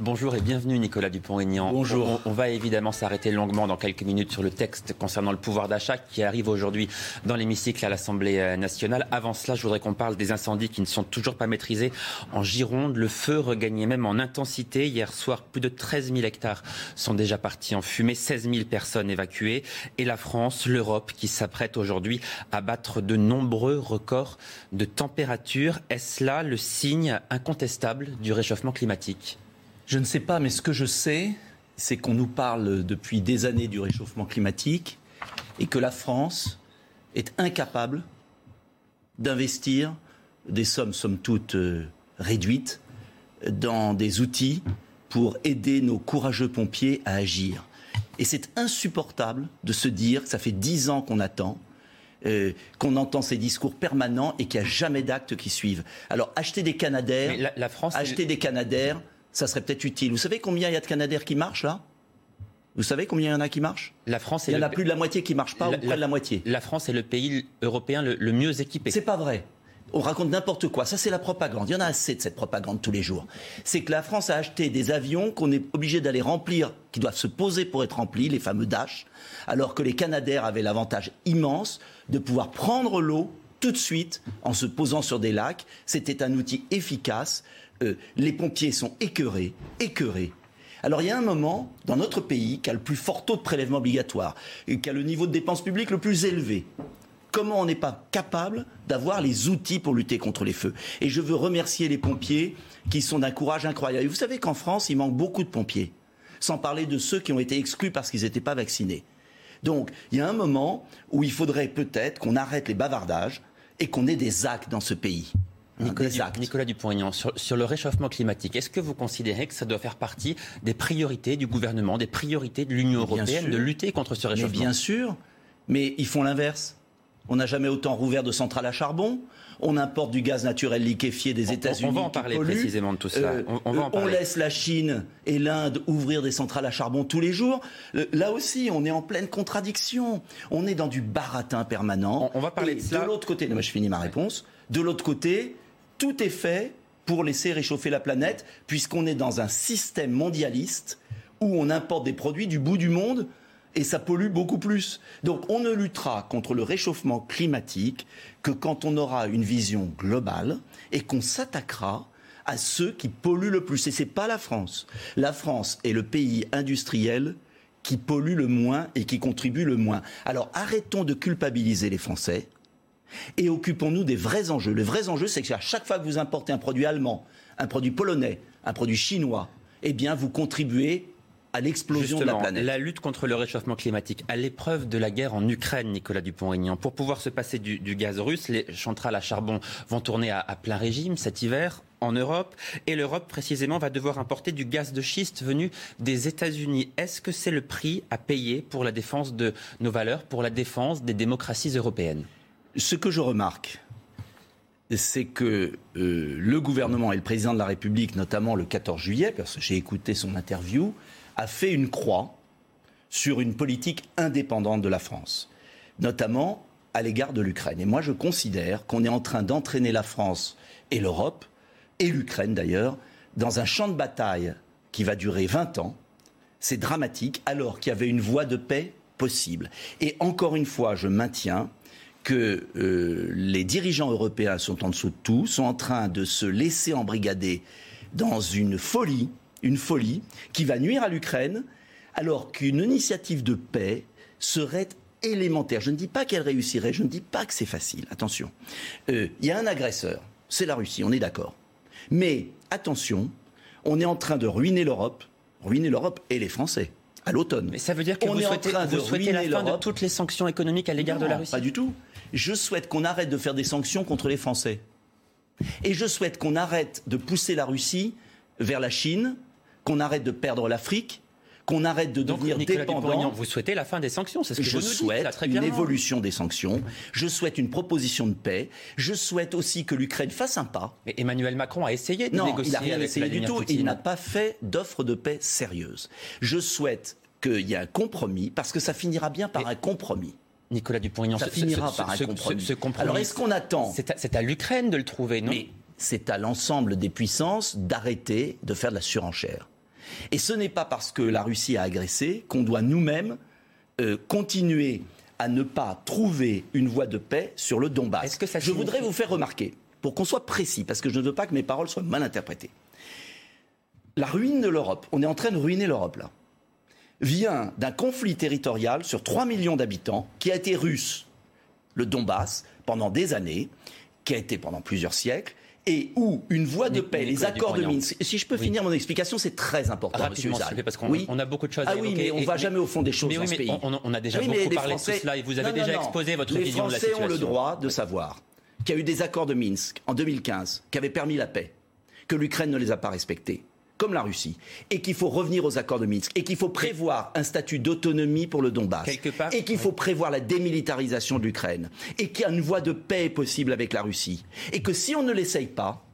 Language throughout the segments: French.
Bonjour et bienvenue Nicolas Dupont-Aignan. Bonjour. On, on, va évidemment s'arrêter longuement dans quelques minutes sur le texte concernant le pouvoir d'achat qui arrive aujourd'hui dans l'hémicycle à l'Assemblée euh, nationale. Avant cela, je voudrais qu'on parle des incendies qui ne sont toujours pas maîtrisés en Gironde. Le feu regagnait même en intensité. Hier soir, plus de 13 000 hectares sont déjà partis en fumée, 16 000 personnes évacuées. Et la France, l'Europe qui s'apprête aujourd'hui à battre de nombreux records de température. Est-ce là le signe incontestable du réchauffement climatique? Je ne sais pas, mais ce que je sais, c'est qu'on nous parle depuis des années du réchauffement climatique et que la France est incapable d'investir des sommes, somme toute, euh, réduites dans des outils pour aider nos courageux pompiers à agir. Et c'est insupportable de se dire que ça fait dix ans qu'on attend, euh, qu'on entend ces discours permanents et qu'il n'y a jamais d'actes qui suivent. Alors acheter des Canadaires, la, la France, acheter des Canadaires, ça serait peut-être utile. Vous savez combien il y a de Canadaires qui marchent là? Vous savez combien il y en a qui marchent? La France Il y en a plus de la moitié qui ne marchent pas la, ou près de la moitié. La France est le pays européen le, le mieux équipé. C'est pas vrai. On raconte n'importe quoi. Ça, c'est la propagande. Il y en a assez de cette propagande tous les jours. C'est que la France a acheté des avions qu'on est obligé d'aller remplir, qui doivent se poser pour être remplis, les fameux Dash, alors que les Canadaires avaient l'avantage immense de pouvoir prendre l'eau tout de suite en se posant sur des lacs. C'était un outil efficace. Les pompiers sont écœurés, écœurés. Alors il y a un moment dans notre pays qui a le plus fort taux de prélèvement obligatoire et qui a le niveau de dépenses publiques le plus élevé. Comment on n'est pas capable d'avoir les outils pour lutter contre les feux? Et je veux remercier les pompiers qui sont d'un courage incroyable. Et vous savez qu'en France, il manque beaucoup de pompiers, sans parler de ceux qui ont été exclus parce qu'ils n'étaient pas vaccinés. Donc il y a un moment où il faudrait peut-être qu'on arrête les bavardages et qu'on ait des actes dans ce pays. Nicolas, du, Nicolas Dupont-Aignan, sur, sur, le réchauffement climatique, est-ce que vous considérez que ça doit faire partie des priorités du gouvernement, des priorités de l'Union européenne de lutter contre ce réchauffement? mais Bien sûr, mais ils font l'inverse. On n'a jamais autant rouvert de centrales à charbon. On importe du gaz naturel liquéfié des États-Unis. On va en parler précisément de tout cela. Euh, on, on, va en on laisse la Chine et l'Inde ouvrir des centrales à charbon tous les jours. Là aussi, on est en pleine contradiction. On est dans du baratin permanent. On, on va parler et de cela. De l'autre côté, non, je finis ma réponse. De l'autre côté, tout est fait pour laisser réchauffer la planète, puisqu'on est dans un système mondialiste où on importe des produits du bout du monde et ça pollue beaucoup plus. Donc on ne luttera contre le réchauffement climatique que quand on aura une vision globale et qu'on s'attaquera à ceux qui polluent le plus. Et ce n'est pas la France. La France est le pays industriel qui pollue le moins et qui contribue le moins. Alors arrêtons de culpabiliser les Français et occupons-nous des vrais enjeux. Le vrai enjeu, c'est qu'à chaque fois que vous importez un produit allemand, un produit polonais, un produit chinois, eh bien, vous contribuez à l'explosion de la planète. La lutte contre le réchauffement climatique, à l'épreuve de la guerre en Ukraine, Nicolas Dupont-Aignan, pour pouvoir se passer du, du, gaz russe, les centrales à charbon vont tourner à, à plein régime cet hiver en Europe et l'Europe précisément va devoir importer du gaz de schiste venu des États-Unis. Est-ce que c'est le prix à payer pour la défense de nos valeurs, pour la défense des démocraties européennes? Ce que je remarque, c'est que euh, le gouvernement et le président de la République, notamment le 14 juillet, parce que j'ai écouté son interview, a fait une croix sur une politique indépendante de la France, notamment à l'égard de l'Ukraine. Et moi, je considère qu'on est en train d'entraîner la France et l'Europe, et l'Ukraine d'ailleurs, dans un champ de bataille qui va durer 20 ans. C'est dramatique, alors qu'il y avait une voie de paix possible. Et encore une fois, je maintiens que euh, les dirigeants européens sont en dessous de tout, sont en train de se laisser embrigader dans une folie une folie qui va nuire à l'Ukraine, alors qu'une initiative de paix serait élémentaire. Je ne dis pas qu'elle réussirait, je ne dis pas que c'est facile, attention. Il euh, y a un agresseur, c'est la Russie, on est d'accord. Mais attention, on est en train de ruiner l'Europe, ruiner l'Europe et les Français. À l'automne. Mais ça veut dire que on vous est souhaitez, en train vous de souhaitez la fin de toutes les sanctions économiques à l'égard de la Russie Pas du tout. Je souhaite qu'on arrête de faire des sanctions contre les Français. Et je souhaite qu'on arrête de pousser la Russie vers la Chine, qu'on arrête de perdre l'Afrique, qu'on arrête de devenir dépendant. Vous souhaitez la fin des sanctions, c'est ce que je vous nous souhaite dites, très une évolution des sanctions. Je souhaite une proposition de paix. Je souhaite aussi que l'Ukraine fasse un pas. Mais Emmanuel Macron a essayé de non, négocier il n'a rien essayé du tout. Il n'a pas fait d'offre de paix sérieuse. Je souhaite qu'il y ait un compromis, parce que ça finira bien par un compromis. Nicolas Dupont-Aignan, ça finira par un compromis. Alors est-ce qu'on attend C'est à, l'Ukraine de le trouver, non? Mais c'est à l'ensemble des puissances d'arrêter de faire de la surenchère. Et ce n'est pas parce que la Russie a agressé qu'on doit nous-mêmes euh, continuer à ne pas trouver une voie de paix sur le Donbass. je voudrais vous faire remarquer, pour qu'on soit précis, parce que je ne veux pas que mes paroles soient mal interprétées. La ruine de l'Europe, on est en train de ruiner l'Europe là, vient d'un conflit territorial sur 3 millions d'habitants qui a été russe, le Donbass, pendant des années, qui a été pendant plusieurs siècles, et où une voie de paix, les accords de Minsk. Si je peux finir mon explication, c'est très important, Rapidement, monsieur parce qu'on on a beaucoup de choses à ah oui, mais on ne va jamais au fond des choses dans ce pays. On, a déjà beaucoup parlé de cela et vous avez déjà exposé votre vision de la situation. Les Français ont le droit de savoir qu'il y a eu des accords de Minsk en 2015 qui avaient permis la paix, que l'Ukraine ne les a pas respectés comme la Russie, et qu'il faut revenir aux accords de Minsk, et qu'il faut prévoir un statut d'autonomie pour le Donbass, et qu'il faut prévoir la démilitarisation de l'Ukraine, et qu'il y a une voie de paix possible avec la Russie, et que si on ne l'essaye pas,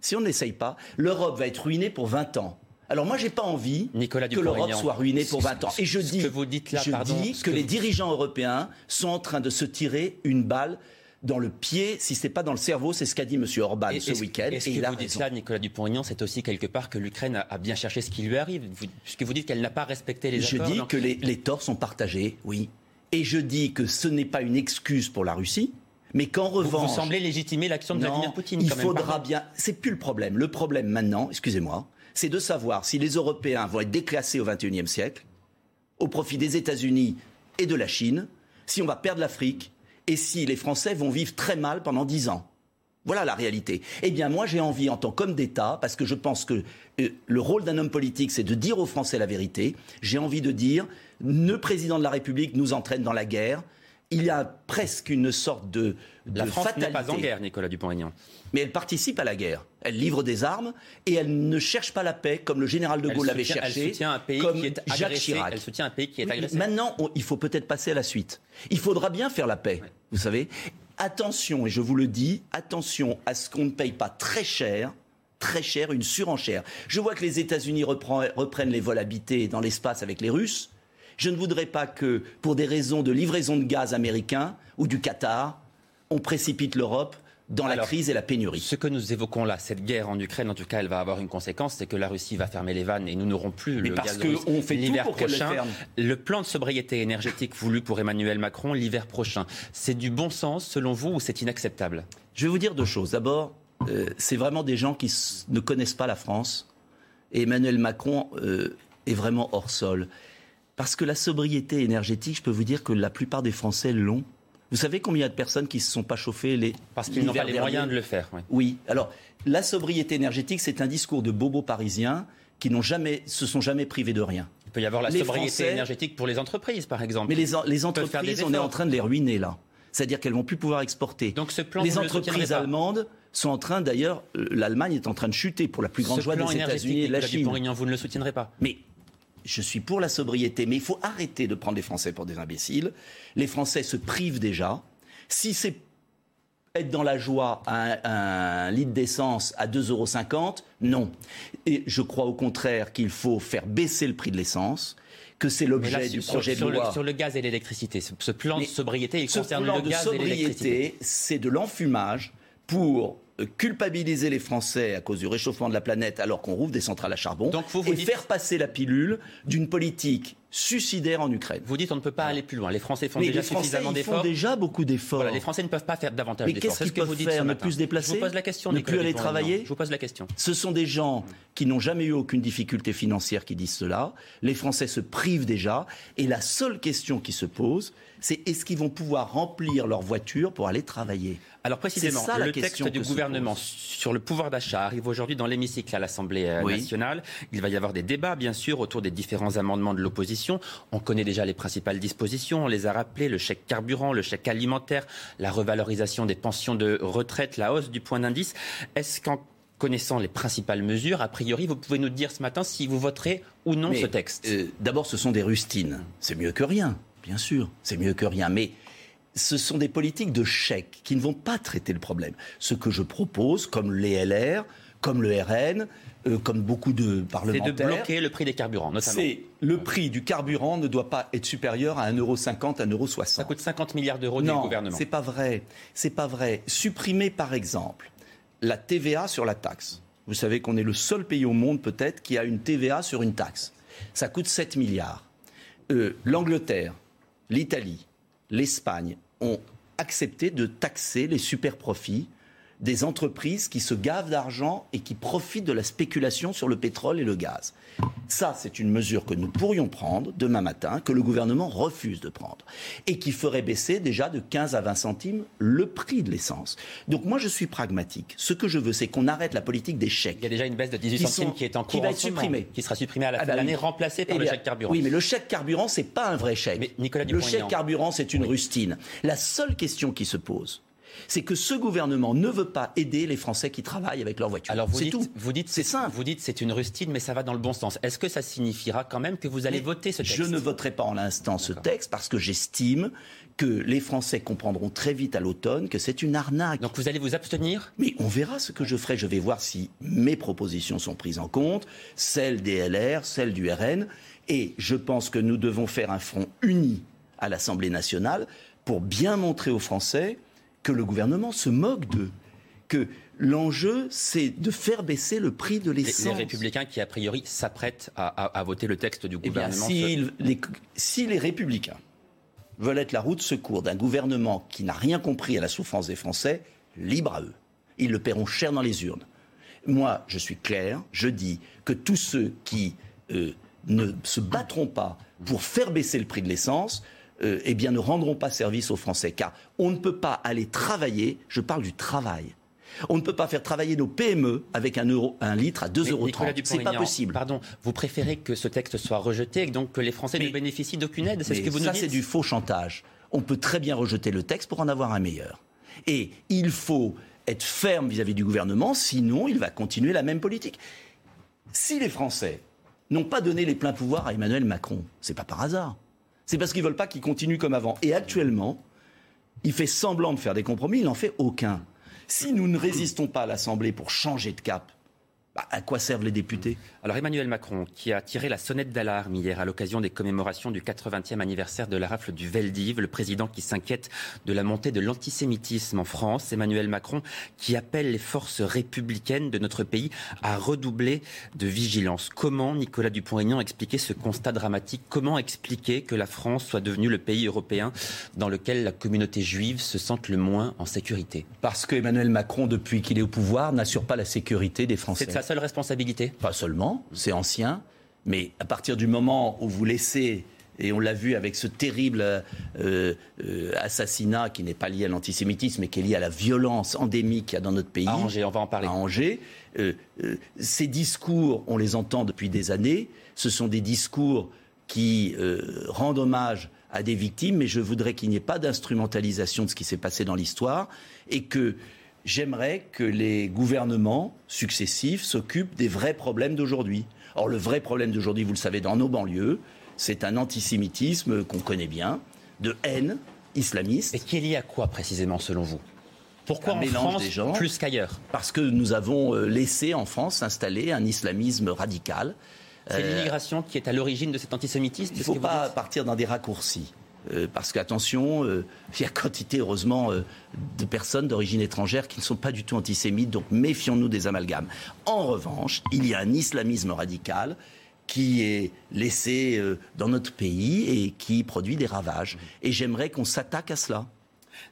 si on n'essaye pas, l'Europe va être ruinée pour 20 ans. Alors moi, j'ai pas envie que l'Europe soit ruinée pour 20 ans. Et je dis, que, vous dites là, je dis que, que les dirigeants européens sont en train de se tirer une balle dans le pied, si ce n'est pas dans le cerveau, c'est ce qu'a dit M. Orban ce week-end. Est-ce que vous dites là, Nicolas Dupont-Aignan, c'est aussi quelque part que l'Ukraine a bien cherché ce qui lui arrive Puisque vous dites qu'elle n'a pas respecté les accords. Je dis que les, les torts sont partagés, oui. Et je dis que ce n'est pas une excuse pour la Russie, mais qu'en revanche. Vous, semblez légitimer l'action de Vladimir Poutine. Il faudra bien. C'est plus le problème. Le problème maintenant, excusez-moi, c'est de savoir si les Européens vont être déclassés au XXIe siècle, au profit des États-Unis et de la Chine, si on va perdre l'Afrique, et si les Français vont vivre très mal pendant dix ans? Voilà la réalité. Eh bien, moi, j'ai envie, en tant qu'homme d'État, parce que je pense que euh, le rôle d'un homme politique, c'est de dire aux Français la vérité, j'ai envie de dire, le président de la République nous entraîne dans la guerre, il y a presque une sorte de, de la France n'est pas en guerre, Nicolas Dupont-Aignan. Mais elle participe à la guerre. Elle livre des armes et elle ne cherche pas la paix comme le général de Gaulle l'avait cherché. Elle soutient un pays comme qui est Jacques Chirac. Elle soutient un pays qui est agressé. Maintenant, il faut peut-être passer à la suite. Il faudra bien faire la paix, vous savez. Attention, et je vous le dis, attention à ce qu'on ne paye pas très cher très cher, une surenchère. Je vois que les États-Unis reprennent les vols habités dans l'espace avec les Russes. Je ne voudrais pas que, pour des raisons de livraison de gaz américain ou du Qatar, on précipite l'Europe dans la crise et la pénurie. Ce que nous évoquons là, cette guerre en Ukraine, en tout cas, elle va avoir une conséquence, c'est que la Russie va fermer les vannes et nous n'aurons plus le parce gaz on fait l'hiver prochain. Le, plan de sobriété énergétique voulu pour Emmanuel Macron l'hiver prochain, c'est du bon sens selon vous ou c'est inacceptable? Je vais vous dire deux choses. D'abord, euh, c'est vraiment des gens qui ne connaissent pas la France et Emmanuel Macron euh, est vraiment hors sol. Parce que la sobriété énergétique, je peux vous dire que la plupart des Français l'ont. Vous savez combien il y a de personnes qui ne se sont pas chauffées les Parce qu'ils n'ont pas les moyens de le faire. Oui. Alors, la sobriété énergétique, c'est un discours de bobos parisiens qui n'ont jamais, se sont jamais privés de rien. Il peut y avoir la sobriété énergétique pour les entreprises, par exemple. Mais les, les entreprises, on est en train de les ruiner là. C'est-à-dire qu'elles vont plus pouvoir exporter. Donc ce plan, les entreprises allemandes sont en train, d'ailleurs, l'Allemagne est en train de chuter pour la plus grande joie des États-Unis et de la Chine. Vous ne le soutiendrez pas. Mais je suis pour la sobriété, mais il faut arrêter de prendre les Français pour des imbéciles. Les Français se privent déjà. Si c'est être dans la joie à un, litre d'essence à 2,50 euros, non. Et je crois au contraire qu'il faut faire baisser le prix de l'essence que c'est l'objet du projet de loi. sur le gaz et l'électricité, ce, plan de sobriété, il concerne le gaz et l'électricité. C'est de l'enfumage pour culpabiliser les Français à cause du réchauffement de la planète alors qu'on rouvre des centrales à charbon et faire passer la pilule d'une politique suicidaire en Ukraine. Vous dites on ne peut pas aller plus loin. Les Français font déjà suffisamment d'efforts. Ils font déjà beaucoup d'efforts. les Français ne peuvent pas faire davantage d'efforts. Mais qu'est-ce qu'ils peuvent faire Ne plus se déplacer Je vous pose la question. Ne plus aller travailler Je vous pose la question. Ce sont des gens qui n'ont jamais eu aucune difficulté financière qui disent cela. Les Français se privent déjà. Et la seule question qui se pose, c'est est-ce qu'ils vont pouvoir remplir leur voiture pour aller travailler? Alors précisément, le texte du gouvernement sur le pouvoir d'achat arrive aujourd'hui dans l'hémicycle à l'Assemblée euh, nationale. Il va y avoir des débats, bien sûr, autour des différents amendements de l'opposition. On connaît déjà les principales dispositions, on les a rappelées, le chèque carburant, le chèque alimentaire, la revalorisation des pensions de retraite, la hausse du point d'indice. Est-ce qu'en connaissant les principales mesures, a priori, vous pouvez nous dire ce matin si vous voterez ou non ce texte? euh, D'abord, ce sont des rustines. C'est mieux que rien, bien sûr. C'est mieux que rien. Mais ce sont des politiques de chèque qui ne vont pas traiter le problème. Ce que je propose, comme les LR, comme le RN, euh, comme beaucoup de parlementaires. C'est de bloquer le prix des carburants, notamment. C'est le prix du carburant ne doit pas être supérieur à 1,50€, 1,60€. Ça coûte 50 milliards d'euros du gouvernement. Non, c'est pas vrai. C'est pas vrai. Supprimer, par exemple, la TVA sur la taxe. Vous savez qu'on est le seul pays au monde peut-être qui a une TVA sur une taxe. Ça coûte 7 milliards. Euh, L'Angleterre, l'Italie, l'Espagne ont accepté de taxer les super profits des entreprises qui se gavent d'argent et qui profitent de la spéculation sur le pétrole et le gaz. Ça, c'est une mesure que nous pourrions prendre demain matin, que le gouvernement refuse de prendre, et qui ferait baisser déjà de 15 à 20 centimes le prix de l'essence. Donc moi, je suis pragmatique. Ce que je veux, c'est qu'on arrête la politique des chèques. Il y a déjà une baisse de 18 centimes qui est en cours. Qui va être supprimée. Qui sera supprimée à la ah fin de bah l'année, remplacée par eh le chèque carburant. Oui, mais le chèque carburant, c'est pas un vrai chèque. Mais Nicolas le chèque carburant, c'est une rustine. La seule question qui se pose, c'est que ce gouvernement ne veut pas aider les Français qui travaillent avec leur voiture. Alors vous dites, vous dites, c'est simple. Vous dites c'est une rustine, mais ça va dans le bon sens. Est-ce que ça signifiera quand même que vous allez voter ce texte Je ne voterai pas en l'instant ce texte parce que j'estime que les Français comprendront très vite à l'automne que c'est une arnaque. Donc vous allez vous abstenir? Mais on verra ce que je ferai. Je vais voir si mes propositions sont prises en compte, celles des LR, celles du RN. Et je pense que nous devons faire un front uni à l'Assemblée nationale pour bien montrer aux Français que le gouvernement se moque d'eux. Que l'enjeu, c'est de faire baisser le prix de l'essence. Les, républicains qui, a priori, s'apprêtent à, voter le texte du eh gouvernement. si, les, républicains veulent être la roue de secours d'un gouvernement qui n'a rien compris à la souffrance des Français, libre à eux. Ils le paieront cher dans les urnes. Moi, je suis clair, je dis que tous ceux qui euh, ne se battront pas pour faire baisser le prix de l'essence euh, eh bien, ne rendront pas service aux Français. Car on ne peut pas aller travailler, je parle du travail. On ne peut pas faire travailler nos PME avec un, euro, un litre à 2,30 euros. C'est pas possible. Pardon, vous préférez que ce texte soit rejeté et donc que les Français ne bénéficient d'aucune aide C'est ce que vous nous dites Ça, c'est du faux chantage. On peut très bien rejeter le texte pour en avoir un meilleur. Et il faut être ferme vis-à-vis du gouvernement, sinon il va continuer la même politique. Si les Français n'ont pas donné les pleins pouvoirs à Emmanuel Macron, c'est pas par hasard c'est parce qu'ils veulent pas qu'il continue comme avant. Et actuellement, il fait semblant de faire des compromis, il n'en fait aucun. Si nous ne résistons pas à l'Assemblée pour changer de cap, bah, à quoi servent les députés? Alors Emmanuel Macron, qui a tiré la sonnette d'alarme hier à l'occasion des commémorations du 80e anniversaire de la rafle du Veldiv, le président qui s'inquiète de la montée de l'antisémitisme en France, Emmanuel Macron qui appelle les forces républicaines de notre pays à redoubler de vigilance. Comment Nicolas Dupont-Aignan expliquer ce constat dramatique? Comment expliquer que la France soit devenue le pays européen dans lequel la communauté juive se sente le moins en sécurité? Parce que Emmanuel Macron, depuis qu'il est au pouvoir, n'assure pas la sécurité des Français seule responsabilité Pas seulement, c'est ancien, mais à partir du moment où vous laissez et on l'a vu avec ce terrible euh, euh, assassinat qui n'est pas lié à l'antisémitisme, mais qui est lié à la violence endémique qu'il y a dans notre pays. À Angers, on va en parler. À Angers. Euh, ces discours, on les entend depuis des années. Ce sont des discours qui rendent hommage à des victimes, mais je voudrais qu'il n'y ait pas d'instrumentalisation de ce qui s'est passé dans l'histoire et que j'aimerais que les gouvernements successifs s'occupent des vrais problèmes d'aujourd'hui. Or, le vrai problème d'aujourd'hui, vous le savez, dans nos banlieues, c'est un antisémitisme qu'on connaît bien, de haine islamiste. Et qui est lié à quoi précisément, selon vous? Pourquoi en France des gens, plus qu'ailleurs? Parce que nous avons euh, laissé en France s'installer un islamisme radical. C'est euh, l'immigration qui est à l'origine de cet antisémitisme Il ne faut pas partir dans des raccourcis. Euh, parce qu'attention, euh, il y a quantité, heureusement, euh, de personnes d'origine étrangère qui ne sont pas du tout antisémites, donc méfions-nous des amalgames. En revanche, il y a un islamisme radical qui est laissé dans notre pays et qui produit des ravages. Et j'aimerais qu'on s'attaque à cela.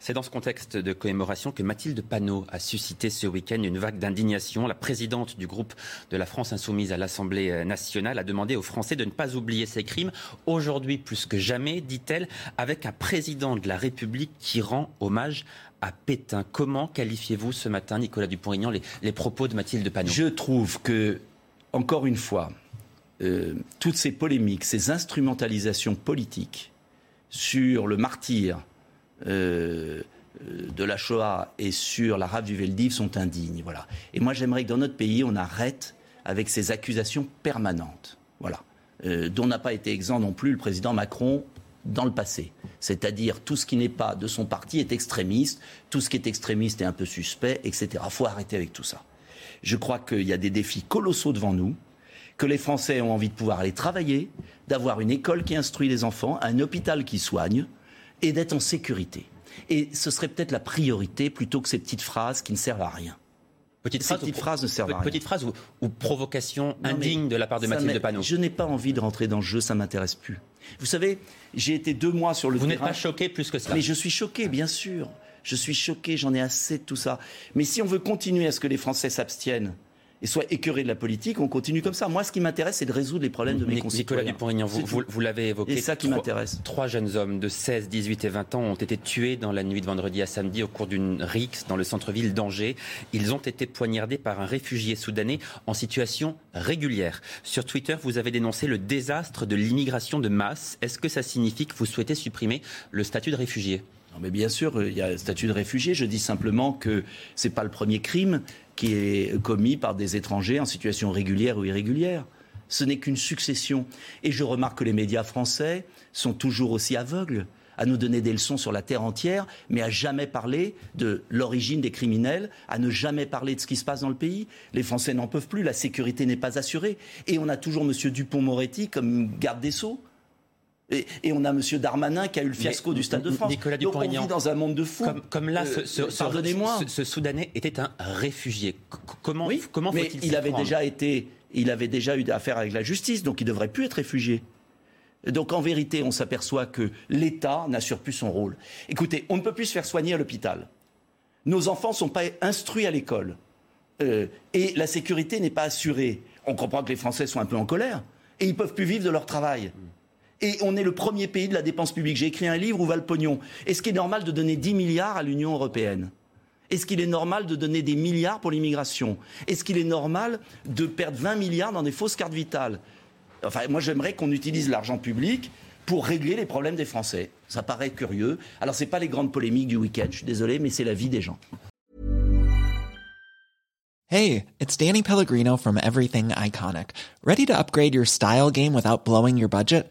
C'est dans ce contexte de commémoration que Mathilde Panot a suscité ce week-end une vague d'indignation. La présidente du groupe de la France insoumise à l'Assemblée nationale a demandé aux Français de ne pas oublier ces crimes. Aujourd'hui, plus que jamais, dit-elle, avec un président de la République qui rend hommage à Pétain. Comment qualifiez-vous ce matin, Nicolas Dupont-Aignan, les, propos de Mathilde Panot? Je trouve que, encore une fois, euh, toutes ces polémiques, ces instrumentalisations politiques sur le martyr euh, de la Shoah et sur la rave du Veldiv sont indignes. Voilà. Et moi, j'aimerais que dans notre pays, on arrête avec ces accusations permanentes. Voilà. Euh, dont n'a pas été exempt non plus le président Macron dans le passé. C'est-à-dire tout ce qui n'est pas de son parti est extrémiste, tout ce qui est extrémiste est un peu suspect, etc. Il faut arrêter avec tout ça. Je crois qu'il y a des défis colossaux devant nous, que les Français ont envie de pouvoir aller travailler, d'avoir une école qui instruit les enfants, un hôpital qui soigne, et d'être en sécurité. Et ce serait peut-être la priorité plutôt que ces petites phrases qui ne servent à rien. Petite phrase, petite phrase ne sert à rien. Petite phrase ou, provocation indigne de la part de Mathilde Panot. Je n'ai pas envie de rentrer dans le jeu, ça m'intéresse plus. Vous savez, j'ai été deux mois sur le. Vous n'êtes pas choqué plus que ça Mais je suis choqué, bien sûr. Je suis choqué, j'en ai assez de tout ça. Mais si on veut continuer à ce que les Français s'abstiennent, et soit écœuré de la politique, on continue comme ça. Moi, ce qui m'intéresse, c'est de résoudre les problèmes de mes concitoyens. Nicolas vous, vous, l'avez évoqué. C'est ça qui m'intéresse. Trois jeunes hommes de 16, 18 et 20 ans ont été tués dans la nuit de vendredi à samedi au cours d'une rixe dans le centre-ville d'Angers. Ils ont été poignardés par un réfugié soudanais en situation régulière. Sur Twitter, vous avez dénoncé le désastre de l'immigration de masse. Est-ce que ça signifie que vous souhaitez supprimer le statut de réfugié? Mais bien sûr, il y a le statut de réfugié. Je dis simplement que ce n'est pas le premier crime qui est commis par des étrangers en situation régulière ou irrégulière. Ce n'est qu'une succession. Et je remarque que les médias français sont toujours aussi aveugles à nous donner des leçons sur la terre entière, mais à jamais parler de l'origine des criminels, à ne jamais parler de ce qui se passe dans le pays. Les Français n'en peuvent plus, la sécurité n'est pas assurée. Et on a toujours M. Dupont-Moretti comme garde des Sceaux. Et, on a M. Darmanin qui a eu le fiasco du Stade de France. Nicolas Donc on vit dans un monde de fous. Comme, là, ce, ce, Soudanais était un réfugié. comment, comment mais il avait déjà été, il avait déjà eu affaire avec la justice, donc il devrait plus être réfugié. Donc en vérité, on s'aperçoit que l'État n'assure plus son rôle. Écoutez, on ne peut plus se faire soigner à l'hôpital. Nos enfants ne sont pas instruits à l'école. Euh, et la sécurité n'est pas assurée. On comprend que les Français sont un peu en colère. Et ils ne peuvent plus vivre de leur travail et on est le premier pays de la dépense publique. J'ai écrit un livre où va le pognon. Est-ce qu'il est normal de donner 10 milliards à l'Union européenne? Est-ce qu'il est normal de donner des milliards pour l'immigration? Est-ce qu'il est normal de perdre 20 milliards dans des fausses cartes vitales? Enfin, moi, j'aimerais qu'on utilise l'argent public pour régler les problèmes des Français. Ça paraît curieux. Alors, ce n'est pas les grandes polémiques du week-end, je suis désolé, mais c'est la vie des gens. Hey, it's Danny Pellegrino from Everything Iconic. Ready to upgrade your style game without blowing your budget?